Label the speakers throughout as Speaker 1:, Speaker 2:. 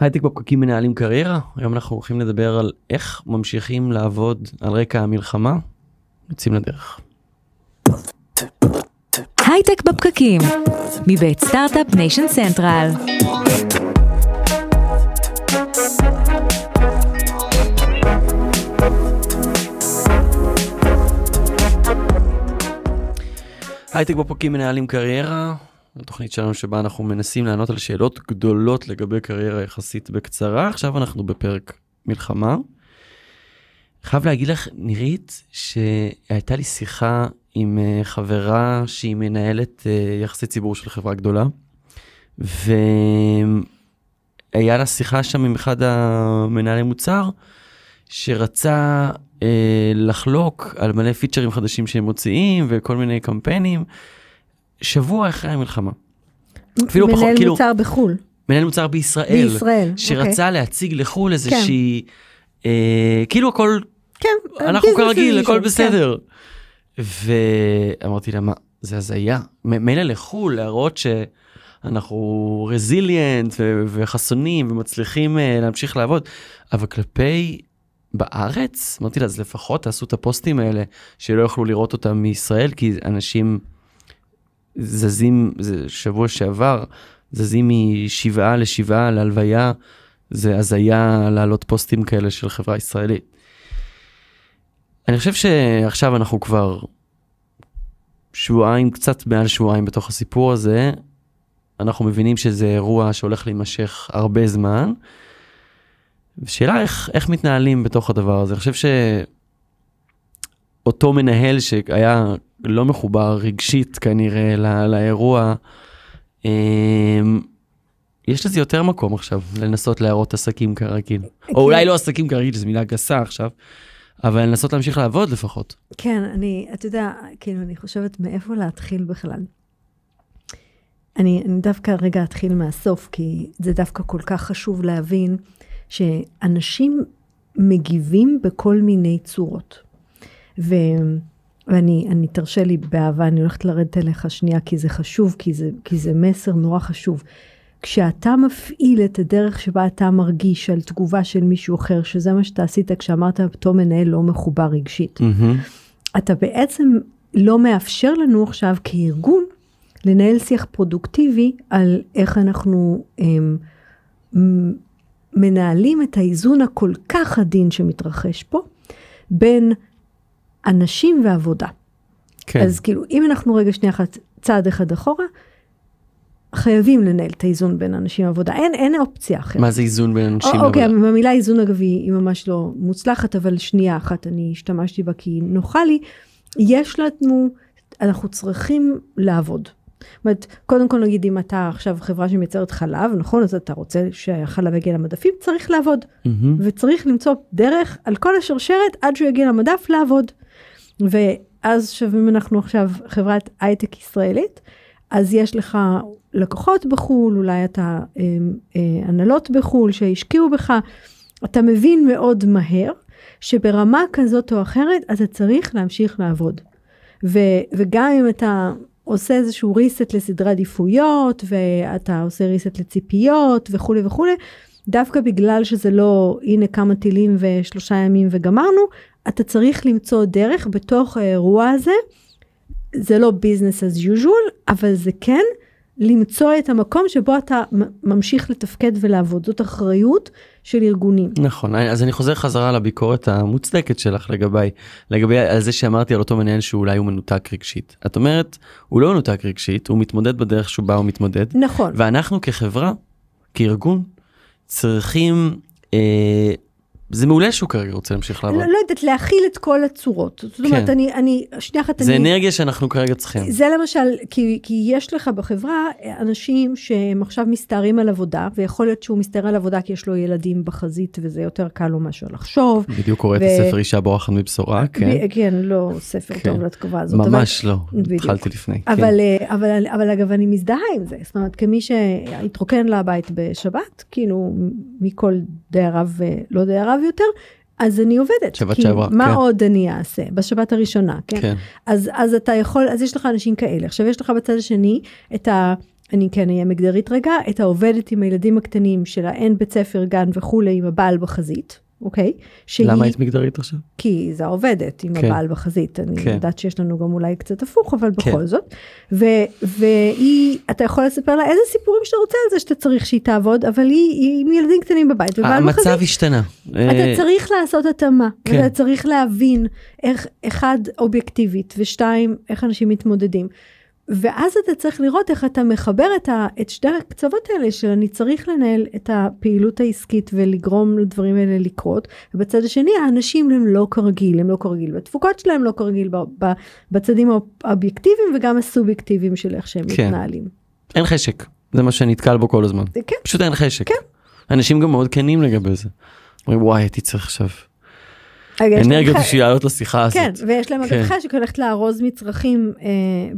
Speaker 1: הייטק בפקקים מנהלים קריירה, היום אנחנו הולכים לדבר על איך ממשיכים לעבוד על רקע המלחמה. יוצאים לדרך.
Speaker 2: הייטק בפקקים, מבית סטארט-אפ ניישן סנטרל.
Speaker 1: הייטק בפקקים מנהלים קריירה, התוכנית שלנו שבה אנחנו מנסים לענות על שאלות גדולות לגבי קריירה יחסית בקצרה. עכשיו אנחנו בפרק מלחמה. חייב להגיד לך, נירית, שהייתה לי שיחה עם אה, חברה שהיא מנהלת אה, יחסי ציבור של חברה גדולה, והיה לה שיחה שם עם אחד המנהלי מוצר, שרצה אה, לחלוק על מלא פיצ'רים חדשים שהם מוציאים וכל מיני קמפיינים. שבוע אחרי המלחמה.
Speaker 3: אפילו פחות, כאילו... מנהל מוצר בחו"ל.
Speaker 1: מנהל מוצר בישראל.
Speaker 3: בישראל,
Speaker 1: שרצה
Speaker 3: אוקיי.
Speaker 1: להציג לחו"ל איזושהי... כן. אה, כאילו הכל...
Speaker 3: כן,
Speaker 1: אנחנו כרגיל, הכל בסדר. כן. ואמרתי לה, מה, זה הזיה. מילא לחו"ל, להראות שאנחנו רזיליאנט וחסונים ומצליחים uh, להמשיך לעבוד, אבל כלפי בארץ, אמרתי לה, אז לפחות תעשו את הפוסטים האלה, שלא יוכלו לראות אותם מישראל, כי אנשים... זזים, זה שבוע שעבר, זזים משבעה לשבעה להלוויה, זה הזיה להעלות פוסטים כאלה של חברה ישראלית. אני חושב שעכשיו אנחנו כבר שבועיים, קצת מעל שבועיים בתוך הסיפור הזה, אנחנו מבינים שזה אירוע שהולך להימשך הרבה זמן. שאלה איך, איך מתנהלים בתוך הדבר הזה. אני חושב שאותו מנהל שהיה לא מחובר רגשית כנראה לא, לאירוע. אמ, יש לזה יותר מקום עכשיו לנסות להראות עסקים כרגיל. כן. או אולי לא עסקים כרגיל, זו מילה גסה עכשיו, אבל לנסות להמשיך לעבוד לפחות.
Speaker 3: כן, אני, אתה יודע, כאילו, אני חושבת מאיפה להתחיל בכלל. אני, אני דווקא רגע אתחיל מהסוף, כי זה דווקא כל כך חשוב להבין שאנשים מגיבים בכל מיני צורות. ו... ואני, אני, תרשה לי באהבה, אני הולכת לרדת אליך שנייה, כי זה חשוב, כי זה, כי זה מסר נורא חשוב. כשאתה מפעיל את הדרך שבה אתה מרגיש על תגובה של מישהו אחר, שזה מה שאתה עשית כשאמרת, אותו מנהל לא מחובר רגשית, mm-hmm. אתה בעצם לא מאפשר לנו עכשיו כארגון לנהל שיח פרודוקטיבי על איך אנחנו הם, מנהלים את האיזון הכל כך עדין שמתרחש פה, בין אנשים ועבודה. כן. אז כאילו, אם אנחנו רגע שנייה אחת צעד אחד אחורה, חייבים לנהל את האיזון בין אנשים ועבודה. אין, אין אופציה אחרת.
Speaker 1: מה זה איזון בין אנשים
Speaker 3: ועבודה? אוקיי, המילה איזון אגב היא ממש לא מוצלחת, אבל שנייה אחת אני השתמשתי בה כי נוחה לי. יש לנו, אנחנו צריכים לעבוד. זאת אומרת, קודם כל נגיד אם אתה עכשיו חברה שמייצרת חלב, נכון? אז אתה רוצה שהחלב יגיע למדפים, צריך לעבוד. Mm-hmm. וצריך למצוא דרך על כל השרשרת עד שהוא יגיע למדף לעבוד. ואז שווים אנחנו עכשיו חברת הייטק ישראלית, אז יש לך לקוחות בחו"ל, אולי אתה אה, אה, הנהלות בחו"ל שהשקיעו בך, אתה מבין מאוד מהר שברמה כזאת או אחרת אתה צריך להמשיך לעבוד. ו, וגם אם אתה עושה איזשהו reset לסדרי עדיפויות ואתה עושה reset לציפיות וכולי וכולי, דווקא בגלל שזה לא הנה כמה טילים ושלושה ימים וגמרנו, אתה צריך למצוא דרך בתוך האירוע הזה, זה לא business as usual, אבל זה כן למצוא את המקום שבו אתה ממשיך לתפקד ולעבוד. זאת אחריות של ארגונים.
Speaker 1: נכון, אז אני חוזר חזרה לביקורת המוצדקת שלך לגביי, לגבי על זה שאמרתי על אותו מנהל שאולי הוא מנותק רגשית. את אומרת, הוא לא מנותק רגשית, הוא מתמודד בדרך שבה הוא מתמודד.
Speaker 3: נכון.
Speaker 1: ואנחנו כחברה, כארגון, צריכים אה, זה מעולה שהוא כרגע רוצה להמשיך לעבוד.
Speaker 3: לא, לא יודעת, להכיל את כל הצורות. זאת אומרת, כן. אני, אני, שנייה אחת,
Speaker 1: זה
Speaker 3: אני...
Speaker 1: אנרגיה שאנחנו כרגע צריכים.
Speaker 3: זה למשל, כי, כי יש לך בחברה אנשים שהם עכשיו מסתערים על עבודה, ויכול להיות שהוא מסתער על עבודה כי יש לו ילדים בחזית, וזה יותר קל לו מאשר לחשוב.
Speaker 1: בדיוק קורא ו... את הספר אישה בורחת מבשורה, כן.
Speaker 3: ב, כן, לא ספר כן. טוב לתקופה הזאת.
Speaker 1: ממש אבל... לא, בדיוק. התחלתי לפני.
Speaker 3: אבל, כן. אה, אבל, אבל, אבל אגב, אני מזדהה עם זה. זאת אומרת, כמי שהתרוקן לבית בשבת, כאילו, מכל דייריו ולא דייריו יותר, אז אני עובדת.
Speaker 1: שבת שעברה,
Speaker 3: כן. מה עוד אני אעשה? בשבת הראשונה, כן? כן. אז, אז אתה יכול, אז יש לך אנשים כאלה. עכשיו יש לך בצד השני את אני כן אהיה מגדרית רגע, את העובדת עם הילדים הקטנים שלה אין בית ספר, גן וכולי, עם הבעל בחזית, אוקיי? שהיא,
Speaker 1: למה היית מגדרית עכשיו?
Speaker 3: כי זה העובדת עם
Speaker 1: כן.
Speaker 3: הבעל בחזית. אני
Speaker 1: כן.
Speaker 3: יודעת שיש לנו גם אולי קצת הפוך, אבל
Speaker 1: כן.
Speaker 3: בכל זאת. ו, והיא, אתה יכול לספר לה איזה סיפורים שאתה רוצה על זה שאתה צריך שהיא תעבוד, אבל היא, היא עם ילדים קטנים בבית ובעל בחזית.
Speaker 1: המצב השתנה. אה,
Speaker 3: אתה צריך לעשות התאמה,
Speaker 1: כן.
Speaker 3: אתה צריך להבין איך, אחד, אובייקטיבית, ושתיים, איך אנשים מתמודדים. ואז אתה צריך לראות איך אתה מחבר את, ה, את שתי הקצוות האלה של אני צריך לנהל את הפעילות העסקית ולגרום לדברים האלה לקרות, ובצד השני האנשים הם לא כרגיל, הם לא כרגיל בתפוקות שלהם, לא כרגיל ב, ב, בצדים האובייקטיביים וגם הסובייקטיביים של איך שהם
Speaker 1: כן.
Speaker 3: מתנהלים.
Speaker 1: אין חשק, זה מה שנתקל בו כל הזמן.
Speaker 3: כן,
Speaker 1: פשוט אין חשק.
Speaker 3: כן.
Speaker 1: אנשים גם מאוד כנים לגבי זה. אומרים וואי הייתי צריך עכשיו אנרגיות בשביל לעלות לשיחה הזאת.
Speaker 3: כן, ויש להם
Speaker 1: כן.
Speaker 3: אגב חשק הולכת לארוז מצרכים אה,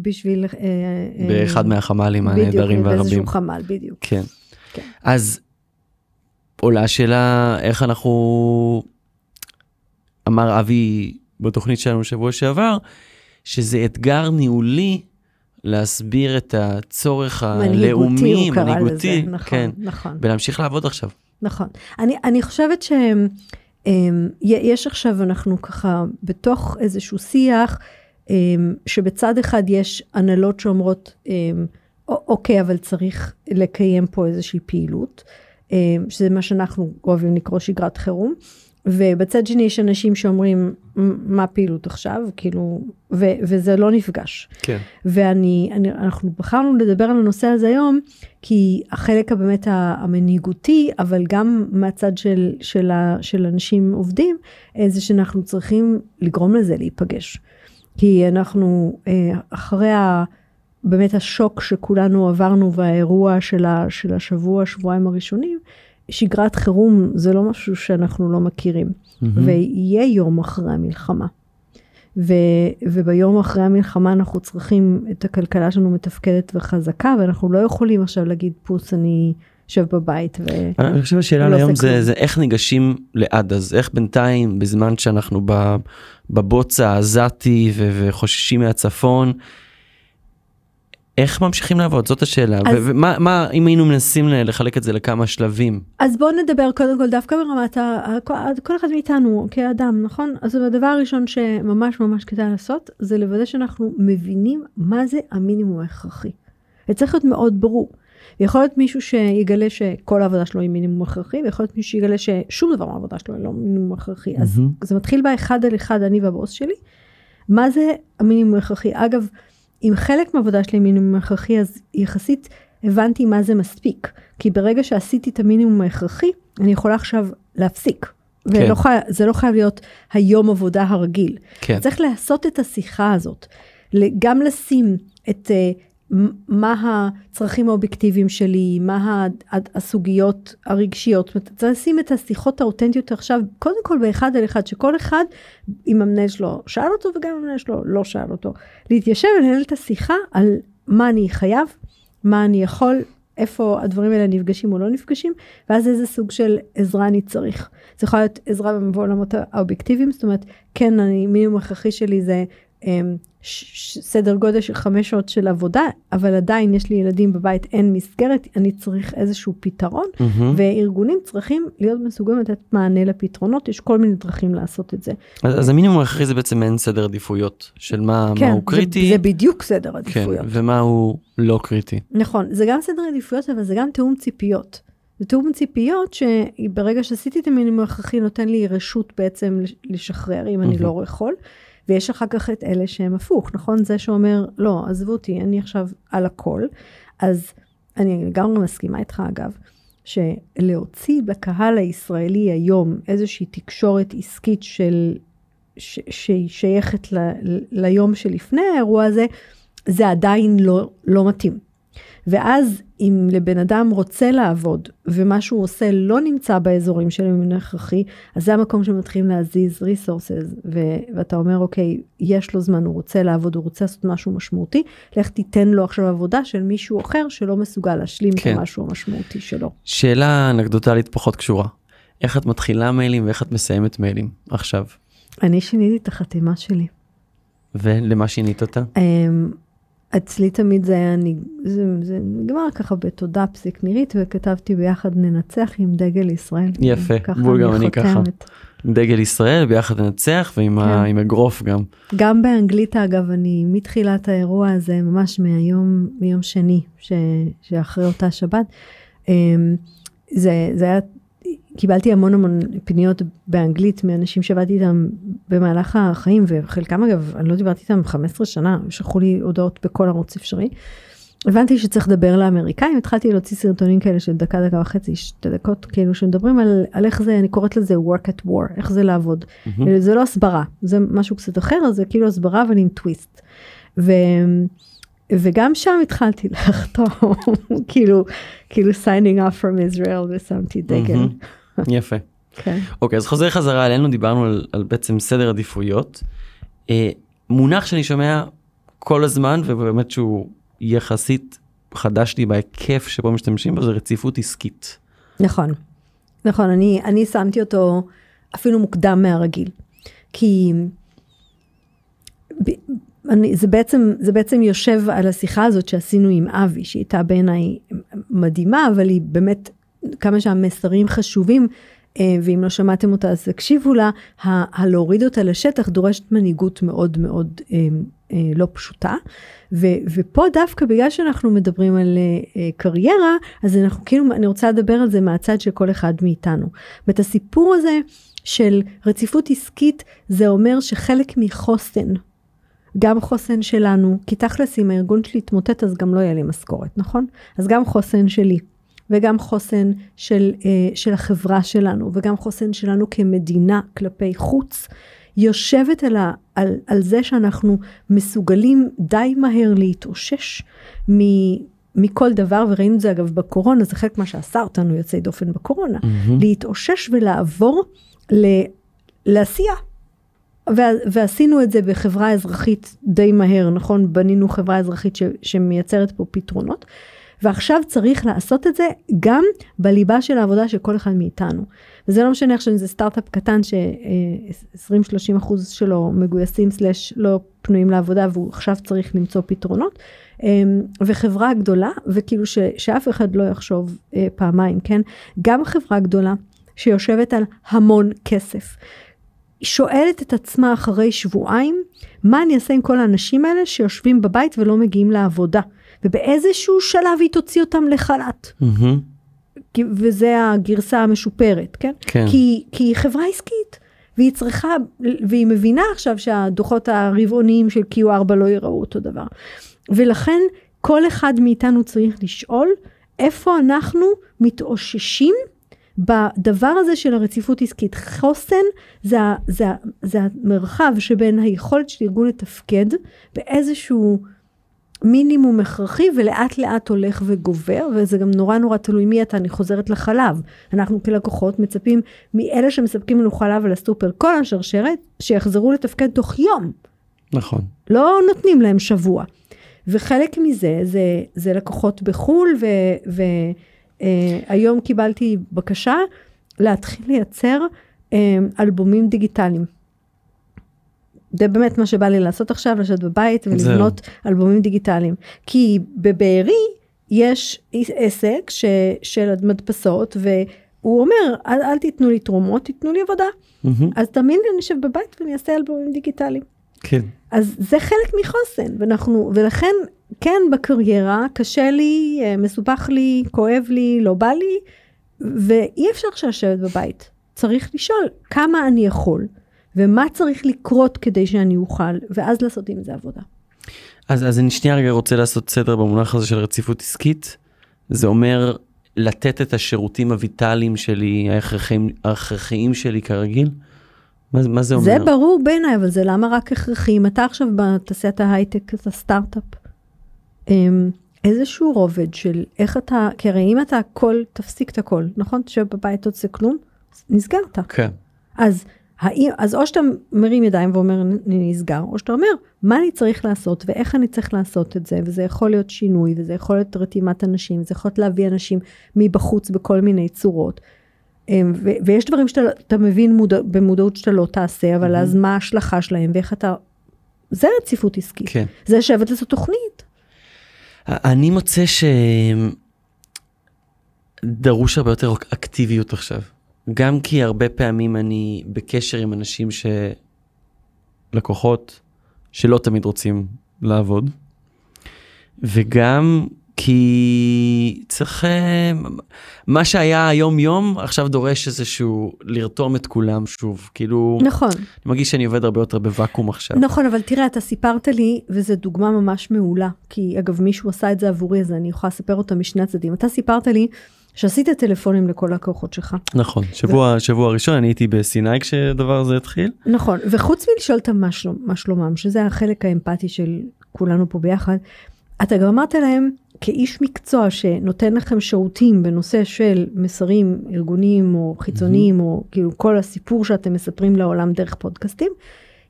Speaker 3: בשביל... אה, אה,
Speaker 1: באחד מהחמ"לים הנהדרים
Speaker 3: בדיוק,
Speaker 1: והרבים.
Speaker 3: באיזשהו חמ"ל, בדיוק.
Speaker 1: כן.
Speaker 3: כן.
Speaker 1: אז עולה השאלה איך אנחנו, אמר אבי בתוכנית שלנו שבוע שעבר, שזה אתגר ניהולי להסביר את הצורך הלאומי,
Speaker 3: מנהיגותי נכון,
Speaker 1: כן,
Speaker 3: נכון,
Speaker 1: ולהמשיך לעבוד עכשיו.
Speaker 3: נכון. אני, אני חושבת שיש עכשיו, אנחנו ככה בתוך איזשהו שיח, אמ, שבצד אחד יש הנהלות שאומרות, אמ, "א- אוקיי, אבל צריך לקיים פה איזושהי פעילות, אמ, שזה מה שאנחנו אוהבים לקרוא שגרת חירום. ובצד שני יש אנשים שאומרים, "מ- מה פעילות עכשיו? כאילו, ו- וזה לא נפגש.
Speaker 1: כן.
Speaker 3: ואני, אני, אנחנו בחרנו לדבר על הנושא הזה היום, כי החלק הבאמת המנהיגותי, אבל גם מהצד של, של, ה, של אנשים עובדים, אה, זה שאנחנו צריכים לגרום לזה להיפגש. כי אנחנו אה, אחרי ה, באמת השוק שכולנו עברנו והאירוע של, ה, של השבוע, שבועיים הראשונים, שגרת חירום זה לא משהו שאנחנו לא מכירים.
Speaker 1: מהמם.
Speaker 3: ויהיה יום אחרי המלחמה. ו, וביום אחרי המלחמה אנחנו צריכים את הכלכלה שלנו מתפקדת וחזקה, ואנחנו לא יכולים עכשיו להגיד פוס אני יושב בבית. ו...
Speaker 1: אני חושב השאלה
Speaker 3: לא עושה
Speaker 1: זה. זה איך ניגשים לעד אז, איך בינתיים בזמן שאנחנו בבוץ העזתי וחוששים מהצפון, איך ממשיכים לעבוד? זאת השאלה.
Speaker 3: אז-
Speaker 1: ומה מה אם היינו מנסים לחלק את זה לכמה שלבים?
Speaker 3: אז בואו נדבר קודם כל דווקא ברמת ה... כל- כל אחד מאיתנו כאדם, נכון? אז הדבר הראשון שממש ממש כדאי לעשות, זה לוודא שאנחנו מבינים מה זה המינימום ההכרחי. זה צריך להיות מאוד ברור. יכול להיות מישהו שיגלה שכל העבודה שלו היא מינימום הכרחי, ויכול להיות מישהו שיגלה ששום דבר מהעבודה שלו היא לא מינימום הכרחי. אז. זה מתחיל באחד על אחד, אני והבוס שלי. מה זה המינימום הכרחי? אגב, אם חלק מהעבודה שלי מינימום הכרחי, אז יחסית הבנתי מה זה מספיק. כי ברגע שעשיתי את המינימום ההכרחי, אני יכולה עכשיו להפסיק.
Speaker 1: כן.
Speaker 3: ולא חי... זה לא חייב להיות היום עבודה הרגיל.
Speaker 1: כן.
Speaker 3: צריך לעשות את השיחה הזאת. גם לשים את uh, מ- מה הצרכים האובייקטיביים שלי, מה הסוגיות הרגשיות. זאת אומרת, לשים את השיחות האותנטיות עכשיו, קודם כל באחד על אחד, שכל אחד, אם המנהל שלו שאל אותו וגם המנהל שלו לא שאל אותו, להתיישב ולנהל את השיחה על מה אני חייב, מה אני יכול, איפה הדברים האלה נפגשים או לא נפגשים, ואז איזה סוג של עזרה אני צריך. זה יכול להיות עזרה בעולמות האובייקטיביים, זאת אומרת, כן, אני, מינימום הכרחי שלי זה אמ, סדר גודל של חמש שעות של עבודה, אבל עדיין יש לי ילדים בבית, אין מסגרת, אני צריך איזשהו פתרון,
Speaker 1: מהמם.
Speaker 3: וארגונים צריכים להיות מסוגלים לתת מענה לפתרונות, יש כל מיני דרכים לעשות את זה.
Speaker 1: אז אז המינימום ההכרחי זה בעצם מעין סדר עדיפויות של מה מה הוא
Speaker 3: כן, זה,
Speaker 1: קריטי,
Speaker 3: זה בדיוק סדר
Speaker 1: כן,
Speaker 3: עדיפויות.
Speaker 1: ומה הוא לא קריטי.
Speaker 3: נכון, זה גם סדר עדיפויות, אבל זה גם תיאום ציפיות. זה תיאום ציפיות שברגע שעשיתי את המינימום ההכרחי נותן לי רשות בעצם לש- לשחרר אם אני
Speaker 1: מהמם.
Speaker 3: לא יכול. ויש אחר כך את אלה שהם הפוך, נכון? זה שאומר, לא, עזבו אותי, אני עכשיו על הכל. אז אני לגמרי מסכימה איתך אגב, שלהוציא בקהל הישראלי היום איזושהי תקשורת עסקית של, שהיא שייכת ל, ליום שלפני האירוע הזה, זה עדיין לא, לא מתאים. ואז אם לבן אדם רוצה לעבוד ומה שהוא עושה לא נמצא באזורים של המין הכרחי, אז זה המקום שמתחילים להזיז resources, ו- ואתה אומר, אוקיי, יש לו זמן, הוא רוצה לעבוד, הוא רוצה לעשות משהו משמעותי, לך תיתן לו עכשיו עבודה של מישהו אחר שלא מסוגל להשלים
Speaker 1: כן.
Speaker 3: את המשהו המשמעותי שלו.
Speaker 1: שאלה אנקדוטלית פחות קשורה. איך את מתחילה מיילים ואיך את מסיימת מיילים עכשיו?
Speaker 3: אני שיניתי את החתימה שלי.
Speaker 1: ולמה שינית אותה?
Speaker 3: אצלי תמיד זה היה, אני- זה, זה נגמר ככה בתודה פסיק נירית, וכתבתי ביחד ננצח עם דגל ישראל.
Speaker 1: יפה, בול גם אני ככה. דגל ישראל ביחד ננצח ועם
Speaker 3: כן.
Speaker 1: אגרוף גם.
Speaker 3: גם באנגלית אגב, אני מתחילת האירוע הזה, ממש מהיום, מיום שני, ש, שאחרי אותה שבת, אמ, זה, זה היה, קיבלתי המון המון פניות באנגלית מאנשים שעבדתי איתם במהלך החיים, וחלקם אגב, אני לא דיברתי איתם 15 שנה, שלחו לי הודעות בכל ערוץ אפשרי. הבנתי שצריך לדבר לאמריקאים, התחלתי להוציא סרטונים כאלה של דקה, דקה וחצי, שתי דקות, כאילו שמדברים על, על איך זה, אני קוראת לזה work at war, איך זה לעבוד.
Speaker 1: מהמם.
Speaker 3: זה לא הסברה, זה משהו קצת אחר, זה כאילו הסברה אבל עם טוויסט. ו... וגם שם התחלתי לחתום, כאילו, כאילו signing up from Israel ושמתי דגל.
Speaker 1: מהמם. יפה.
Speaker 3: כן.
Speaker 1: אוקיי אז חוזר חזרה אלינו דיברנו על, על בעצם סדר עדיפויות. אה, מונח שאני שומע כל הזמן ובאמת שהוא יחסית חדש לי בהיקף שבו משתמשים בו זה רציפות עסקית.
Speaker 3: נכון, נכון, אני, אני שמתי אותו אפילו מוקדם מהרגיל. כי ב, אני, זה, בעצם, זה בעצם יושב על השיחה הזאת שעשינו עם אבי, שהיא הייתה בעיניי מדהימה, אבל היא באמת, כמה שהמסרים חשובים, אה, ואם לא שמעתם אותה אז תקשיבו לה, הלהוריד אותה לשטח דורשת מנהיגות מאוד מאוד אה, אה, לא פשוטה. ו, ופה דווקא בגלל שאנחנו מדברים על קריירה, אז אנחנו כאילו, אני רוצה לדבר על זה מהצד של כל אחד מאיתנו. ואת הסיפור הזה של רציפות עסקית, זה אומר שחלק מחוסן, גם חוסן שלנו, כי תכלס אם הארגון שלי יתמוטט אז גם לא יהיה לי משכורת, נכון? אז גם חוסן שלי, וגם חוסן של, אה, של החברה שלנו, וגם חוסן שלנו כמדינה כלפי חוץ, יושבת על, ה, על, על זה שאנחנו מסוגלים די מהר להתאושש מ, מכל דבר, וראינו את זה אגב בקורונה, זה חלק מה שעשה אותנו יוצאי דופן בקורונה,
Speaker 1: מהמם.
Speaker 3: להתאושש ולעבור ל, לעשייה. וה- ועשינו את זה בחברה אזרחית די מהר, נכון? בנינו חברה אזרחית ש, שמייצרת פה פתרונות. ועכשיו צריך לעשות את זה גם בליבה של העבודה של כל אחד מאיתנו. וזה לא משנה עכשיו אם זה סטארט-אפ קטן ש-20-30 אחוז שלו מגויסים סלאש לא פנויים לעבודה והוא עכשיו צריך למצוא פתרונות. אמ, וחברה גדולה, וכאילו ש, שאף אחד לא יחשוב אה, פעמיים, כן? גם חברה גדולה שיושבת על המון כסף. שואלת את עצמה אחרי שבועיים, מה אני אעשה עם כל האנשים האלה שיושבים בבית ולא מגיעים לעבודה? ובאיזשהו שלב היא תוציא אותם לחל"ת. כי- וזה הגרסה המשופרת, כן?
Speaker 1: כן.
Speaker 3: כי, כי היא חברה עסקית, והיא צריכה, והיא מבינה עכשיו שהדוחות הרבעוניים של Q4 לא ייראו אותו דבר. ולכן כל אחד מאיתנו צריך לשאול איפה אנחנו מתאוששים בדבר הזה של הרציפות עסקית. חוסן זה, זה, זה המרחב שבין היכולת של ארגון לתפקד באיזשהו מינימום הכרחי ולאט לאט הולך וגובר וזה גם נורא נורא תלוי מי אתה אני חוזרת לחלב אנחנו כלקוחות מצפים מאלה שמספקים לנו חלב על הסופר כל השרשרת שיחזרו לתפקד תוך יום
Speaker 1: נכון.
Speaker 3: לא נותנים להם שבוע. וחלק מזה זה, זה לקוחות בחו"ל והיום קיבלתי בקשה להתחיל לייצר אה, אלבומים דיגיטליים. זה באמת מה שבא לי לעשות עכשיו, לשבת בבית ולבנות אלבומים דיגיטליים. כי בבארי יש עסק ש, של מדפסות והוא אומר, אל, אל תיתנו לי תרומות, תיתנו לי עבודה.
Speaker 1: מהמם.
Speaker 3: אז תאמין לי, אני אשב בבית ואני אעשה אלבומים דיגיטליים.
Speaker 1: כן.
Speaker 3: אז זה חלק מחוסן, ואנחנו, ולכן, כן, בקריירה קשה לי, אה, מסובך לי, כואב לי, לא בא לי, ואי אפשר לשבת בבית. צריך לשאול כמה אני יכול, ומה צריך לקרות כדי שאני אוכל, ואז לעשות עם זה עבודה.
Speaker 1: אז, אז אני שנייה רגע רוצה לעשות סדר במונח הזה של רציפות עסקית. זה אומר לתת את השירותים הויטליים שלי, ההכרחיים, ההכרחיים שלי כרגיל? מה, מה זה אומר?
Speaker 3: זה ברור בעיניי, אבל זה למה רק הכרחי? אם אתה עכשיו בתעשיית ההייטק, אתה סטארט-אפ, אמ, איזשהו רובד של איך אתה, כי הרי אם אתה הכל, תפסיק את הכל, נכון? תשב בבית, לא תעשה כלום, נסגרת.
Speaker 1: כן.
Speaker 3: אז, האם, אז או שאתה מרים ידיים ואומר אני נסגר, או שאתה אומר מה אני צריך לעשות ואיך אני צריך לעשות את זה, וזה יכול להיות שינוי, וזה יכול להיות רתימת אנשים, זה יכול להיות להביא אנשים מבחוץ בכל מיני צורות. אמ, ו- ויש דברים שאתה אתה מבין מודע, במודעות שאתה לא תעשה, אבל אז מה ההשלכה שלהם ואיך אתה... זה רציפות עסקית.
Speaker 1: כן.
Speaker 3: זה לשבת לעשות תוכנית.
Speaker 1: אני מוצא שדרוש הרבה יותר אקטיביות עכשיו. גם כי הרבה פעמים אני בקשר עם אנשים ש... לקוחות שלא תמיד רוצים לעבוד. וגם כי צריך, אה, מה שהיה היום יום עכשיו דורש איזשהו לרתום את כולם שוב, כאילו,
Speaker 3: נכון.
Speaker 1: אני מרגיש שאני עובד הרבה יותר בוואקום עכשיו.
Speaker 3: נכון, אבל תראה, אתה סיפרת לי, וזו דוגמה ממש מעולה, כי אגב, מישהו עשה את זה עבורי, אז אני יכולה לספר אותה משני הצדדים. אתה סיפרת לי שעשית טלפונים לכל הכוחות שלך.
Speaker 1: נכון, שבוע, ו... שבוע ראשון אני הייתי בסיני כשהדבר הזה התחיל.
Speaker 3: נכון, וחוץ מלשאול אותם מה, שלום, מה שלומם, שזה החלק האמפתי של כולנו פה ביחד, אתה גם אמרת להם, כאיש מקצוע שנותן לכם שירותים בנושא של מסרים ארגוניים או חיצוניים, mm-hmm. או כאילו כל הסיפור שאתם מספרים לעולם דרך פודקאסטים,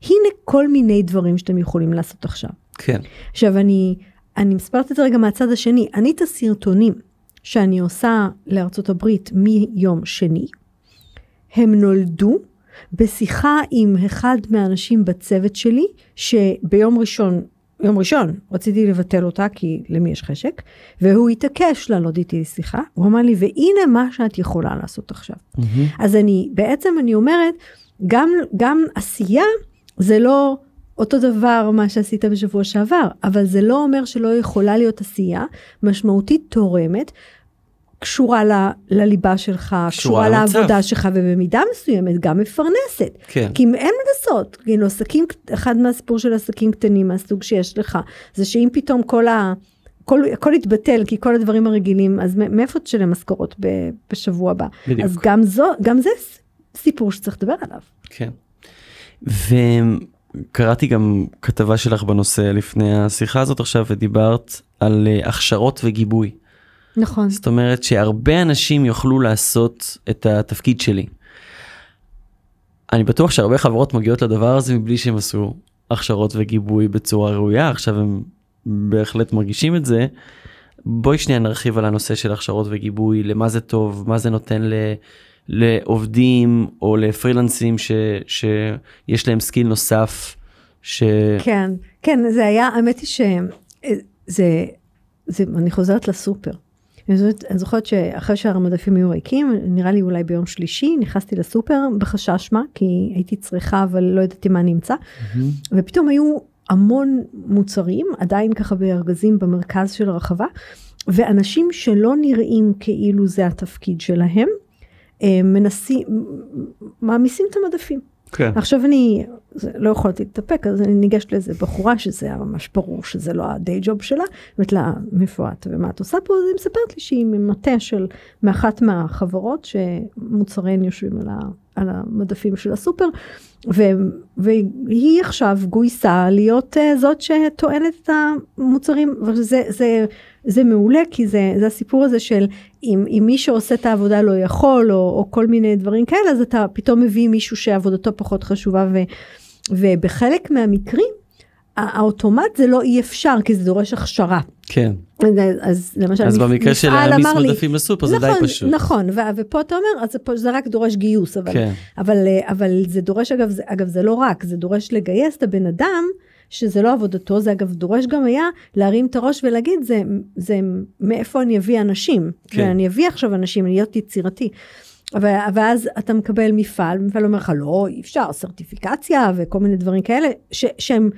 Speaker 3: הנה כל מיני דברים שאתם יכולים לעשות עכשיו.
Speaker 1: כן.
Speaker 3: עכשיו אני, אני מספרת את זה רגע מהצד השני, אני את הסרטונים שאני עושה לארצות הברית מיום שני, הם נולדו בשיחה עם אחד מהאנשים בצוות שלי, שביום ראשון יום ראשון רציתי לבטל אותה כי למי יש חשק, והוא התעקש לעלות איתי לשיחה, הוא אמר לי והנה מה שאת יכולה לעשות עכשיו. Mm-hmm. אז אני בעצם אני אומרת גם גם עשייה זה לא אותו דבר מה שעשית בשבוע שעבר אבל זה לא אומר שלא יכולה להיות עשייה משמעותית תורמת קשורה ל, לליבה שלך, קשורה, קשורה לעבודה שלך, ובמידה מסוימת גם מפרנסת.
Speaker 1: כן.
Speaker 3: כי אם אין מה לעשות, כאילו עסקים, אחד מהסיפור של עסקים קטנים מהסוג שיש לך, זה שאם פתאום כל ה... הכל, הכל יתבטל כי כל הדברים הרגילים אז מאיפה תשלם משכורות בשבוע הבא בדיוק. אז גם זו גם זה סיפור שצריך לדבר עליו.
Speaker 1: כן. וקראתי גם כתבה שלך בנושא לפני השיחה הזאת עכשיו ודיברת על אה, הכשרות וגיבוי.
Speaker 3: נכון.
Speaker 1: זאת אומרת שהרבה אנשים יוכלו לעשות את התפקיד שלי. אני בטוח שהרבה חברות מגיעות לדבר הזה מבלי שהם עשו הכשרות וגיבוי בצורה ראויה, עכשיו הם בהחלט מרגישים את זה. בואי שנייה נרחיב על הנושא של הכשרות וגיבוי, למה זה טוב, מה זה נותן ל... לעובדים או לפרילנסים ש, שיש להם skill נוסף. ש...
Speaker 3: כן, כן, זה היה, האמת היא שזה, זה, אני חוזרת לסופר. אני זוכרת שאחרי שהמדפים היו ריקים, נראה לי אולי ביום שלישי, נכנסתי לסופר בחשש מה, כי הייתי צריכה אבל לא ידעתי מה נמצא, mm-hmm. ופתאום היו המון מוצרים, עדיין ככה בארגזים במרכז של הרחבה, ואנשים שלא נראים כאילו זה התפקיד שלהם, אה, מנסים, מעמיסים את המדפים.
Speaker 1: כן.
Speaker 3: עכשיו אני לא יכולתי להתאפק אז אני ניגשת לאיזה בחורה שזה היה ממש ברור שזה לא הדיי ג'וב שלה. אמרתי לה מאיפה את ומה את עושה פה אז היא מספרת לי שהיא ממטה של מאחת מהחברות שמוצריהן יושבים על, ה, על המדפים של הסופר ו, והיא עכשיו גויסה להיות uh, זאת שטוענת את המוצרים וזה זה זה מעולה כי זה זה הסיפור הזה של אם, אם מי שעושה את העבודה לא יכול או, או כל מיני דברים כאלה אז אתה פתאום מביא מישהו שעבודתו פחות חשובה ו, ובחלק מהמקרים האוטומט זה לא אי אפשר כי זה דורש הכשרה.
Speaker 1: כן.
Speaker 3: אז, למשל
Speaker 1: אז במקרה של להעמיס מדפים לסופר זה
Speaker 3: נכון,
Speaker 1: די פשוט.
Speaker 3: נכון ו- ופה אתה אומר אז זה, זה רק דורש גיוס אבל,
Speaker 1: כן.
Speaker 3: אבל, אבל זה דורש אגב זה, אגב זה לא רק זה דורש לגייס את הבן אדם. שזה לא עבודתו, זה אגב דורש גם היה להרים את הראש ולהגיד זה, זה מאיפה אני אביא אנשים, כן. ואני אביא עכשיו אנשים, להיות יצירתי. ואז אתה מקבל מפעל, מפעל אומר לך לא אי אפשר, סרטיפיקציה וכל מיני דברים כאלה, ש, שהם,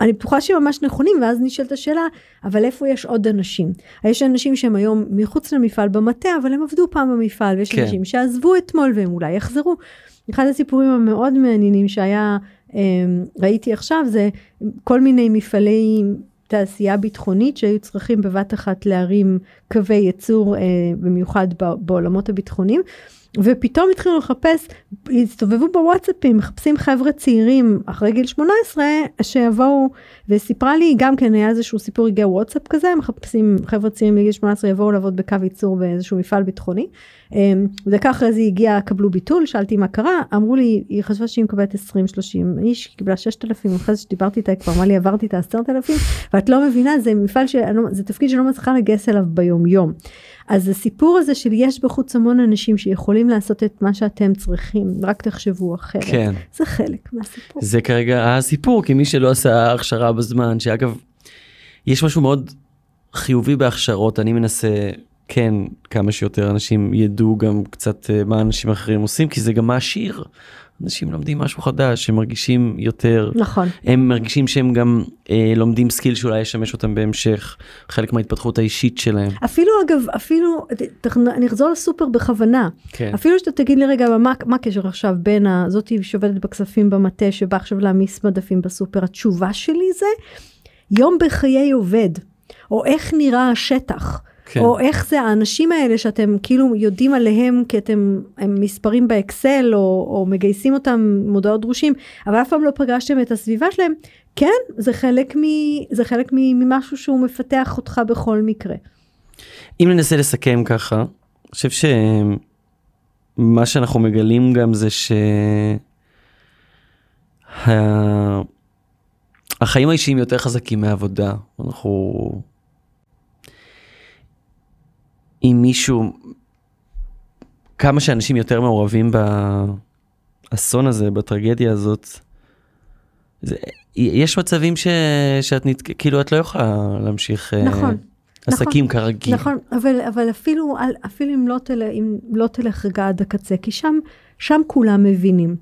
Speaker 3: אני בטוחה שהם ממש נכונים, ואז נשאלת השאלה, אבל איפה יש עוד אנשים? יש אנשים שהם היום מחוץ למפעל במטה, אבל הם עבדו פעם במפעל, ויש כן. אנשים שעזבו אתמול והם אולי יחזרו. אחד הסיפורים המאוד מעניינים שהיה אמ, ראיתי עכשיו זה כל מיני מפעלי תעשייה ביטחונית שהיו צריכים בבת אחת להרים קווי ייצור אה, במיוחד בעולמות הביטחוניים ופתאום התחילו לחפש, הסתובבו בוואטסאפים, מחפשים חבר'ה צעירים אחרי גיל 18 שיבואו, וסיפרה לי גם כן היה איזשהו סיפור הגיע וואטסאפ כזה, מחפשים חבר'ה צעירים בגיל 18 יבואו לעבוד בקו ייצור באיזשהו מפעל ביטחוני. אמ, ודקה אחרי זה הגיע, קבלו ביטול, שאלתי מה קרה, אמרו לי, היא חשבה שהיא מקבלת 20-30 איש, היא קיבלה 6,000, אחרי זה שדיברתי איתה, כבר אמרה לי עברתי את ה-10,000, ואת לא מבינה, זה מפעל, זה תפקיד שלא מצליחה לגייס אליו ביום יום. אז הסיפור הזה של יש בחוץ המון אנשים שיכולים לעשות את מה שאתם צריכים, רק תחשבו אחרת.
Speaker 1: כן.
Speaker 3: זה חלק מהסיפור.
Speaker 1: זה כרגע הסיפור, כי מי שלא עשה הכשרה בזמן, שאגב, יש משהו מאוד חיובי בהכשרות, אני מנסה כן כמה שיותר אנשים ידעו גם קצת אה, מה אנשים אחרים עושים, כי זה גם מעשיר. אנשים לומדים משהו חדש, הם מרגישים יותר,
Speaker 3: נכון.
Speaker 1: הם מרגישים שהם גם אה, לומדים skill שאולי ישמש אותם בהמשך, חלק מההתפתחות האישית שלהם.
Speaker 3: אפילו אגב, אפילו, אני אחזור לסופר בכוונה.
Speaker 1: כן.
Speaker 3: אפילו שאתה תגיד לי רגע, מה, מה הקשר עכשיו בין הזאתי שעובדת בכספים במטה, שבא עכשיו להעמיס מדפים בסופר, התשובה שלי זה יום בחיי עובד, או איך נראה השטח.
Speaker 1: כן.
Speaker 3: או איך זה האנשים האלה שאתם כאילו יודעים עליהם כי אתם הם מספרים באקסל או, או מגייסים אותם מודעות דרושים אבל אף פעם לא פגשתם את הסביבה שלהם כן זה חלק מ, זה חלק מ, ממשהו שהוא מפתח אותך בכל מקרה.
Speaker 1: אם ננסה לסכם ככה, אני חושב שמה שאנחנו מגלים גם זה שה... החיים האישיים יותר חזקים מהעבודה. אנחנו... אם מישהו, כמה שאנשים יותר מעורבים באסון הזה, בטרגדיה הזאת, זה, יש מצבים ש, שאת נת... כאילו את לא יכולה להמשיך
Speaker 3: נכון.
Speaker 1: עסקים
Speaker 3: נכון,
Speaker 1: כרגיל.
Speaker 3: נכון, אבל, אבל אפילו, אפילו אם, לא תלך, אם לא תלך רגע עד הקצה, כי שם, שם כולם מבינים.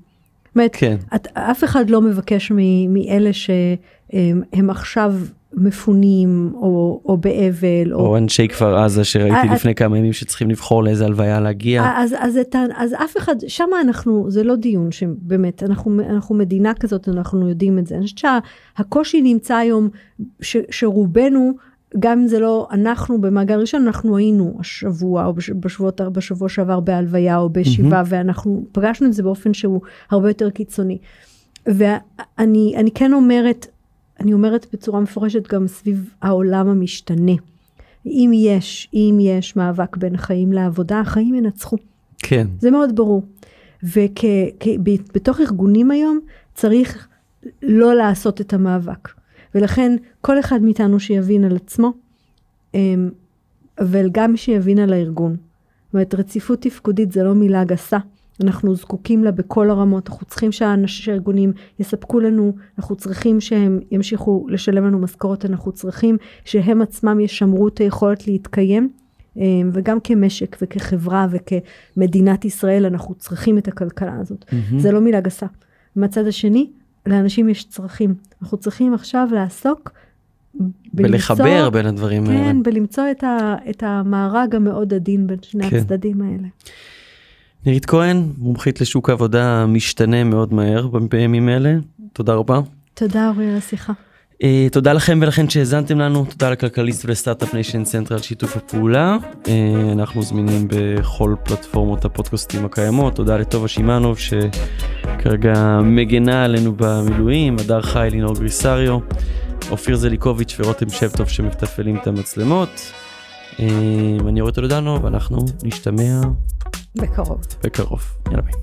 Speaker 3: זאת אומרת,
Speaker 1: כן.
Speaker 3: את, אף אחד לא מבקש מ, מאלה שהם עכשיו מפונים או, או באבל.
Speaker 1: או, או אנשי כפר עזה שראיתי את, לפני כמה ימים שצריכים לבחור לאיזה הלוויה להגיע.
Speaker 3: אז, אז, את, אז אף אחד, שם אנחנו, זה לא דיון שבאמת, אנחנו, אנחנו מדינה כזאת, אנחנו יודעים את זה. אני חושבת שהקושי נמצא היום ש, שרובנו, גם אם זה לא אנחנו במעגל ראשון, אנחנו היינו השבוע או בשבועות, בשבוע שעבר בהלוויה או בשבעה, mm-hmm. ואנחנו פגשנו את זה באופן שהוא הרבה יותר קיצוני. ואני אני כן אומרת, אני אומרת בצורה מפורשת גם סביב העולם המשתנה. אם יש, אם יש מאבק בין החיים לעבודה, החיים ינצחו.
Speaker 1: כן.
Speaker 3: זה מאוד ברור. ובתוך ארגונים היום צריך לא לעשות את המאבק. ולכן כל אחד מאיתנו שיבין על עצמו, וגם שיבין על הארגון. זאת אומרת, רציפות תפקודית זה לא מילה גסה. אנחנו זקוקים לה בכל הרמות, אנחנו צריכים שהארגונים יספקו לנו, אנחנו צריכים שהם ימשיכו לשלם לנו משכורות, אנחנו צריכים שהם עצמם ישמרו את היכולת להתקיים, וגם כמשק וכחברה וכמדינת ישראל אנחנו צריכים את הכלכלה הזאת. Mm-hmm. זה לא מילה גסה. מהצד השני, לאנשים יש צרכים. אנחנו צריכים עכשיו לעסוק
Speaker 1: בלחבר בלמצוא, בין הדברים
Speaker 3: כן,
Speaker 1: האלה.
Speaker 3: כן, בלמצוא את, ה, את המארג המאוד עדין בין שני כן. הצדדים האלה.
Speaker 1: נירית כהן, מומחית לשוק העבודה משתנה מאוד מהר בימים אלה, תודה רבה.
Speaker 3: תודה אורי על השיחה.
Speaker 1: אה, תודה לכם ולכן שהאזנתם לנו, תודה לכלכליסט ולסטארט-אפ ניישן סנטרל על שיתוף הפעולה. אה, אנחנו זמינים בכל פלטפורמות הפודקאסטים הקיימות, תודה לטובה שמאנוב שכרגע מגנה עלינו במילואים, הדר חי, לינור גריסריו, אופיר זליקוביץ' ורותם שבטוב שמתפעלים את המצלמות. Uh, אני רואה תולדנו ואנחנו נשתמע
Speaker 3: בקרוב.
Speaker 1: בקרוב. יאללה ביי.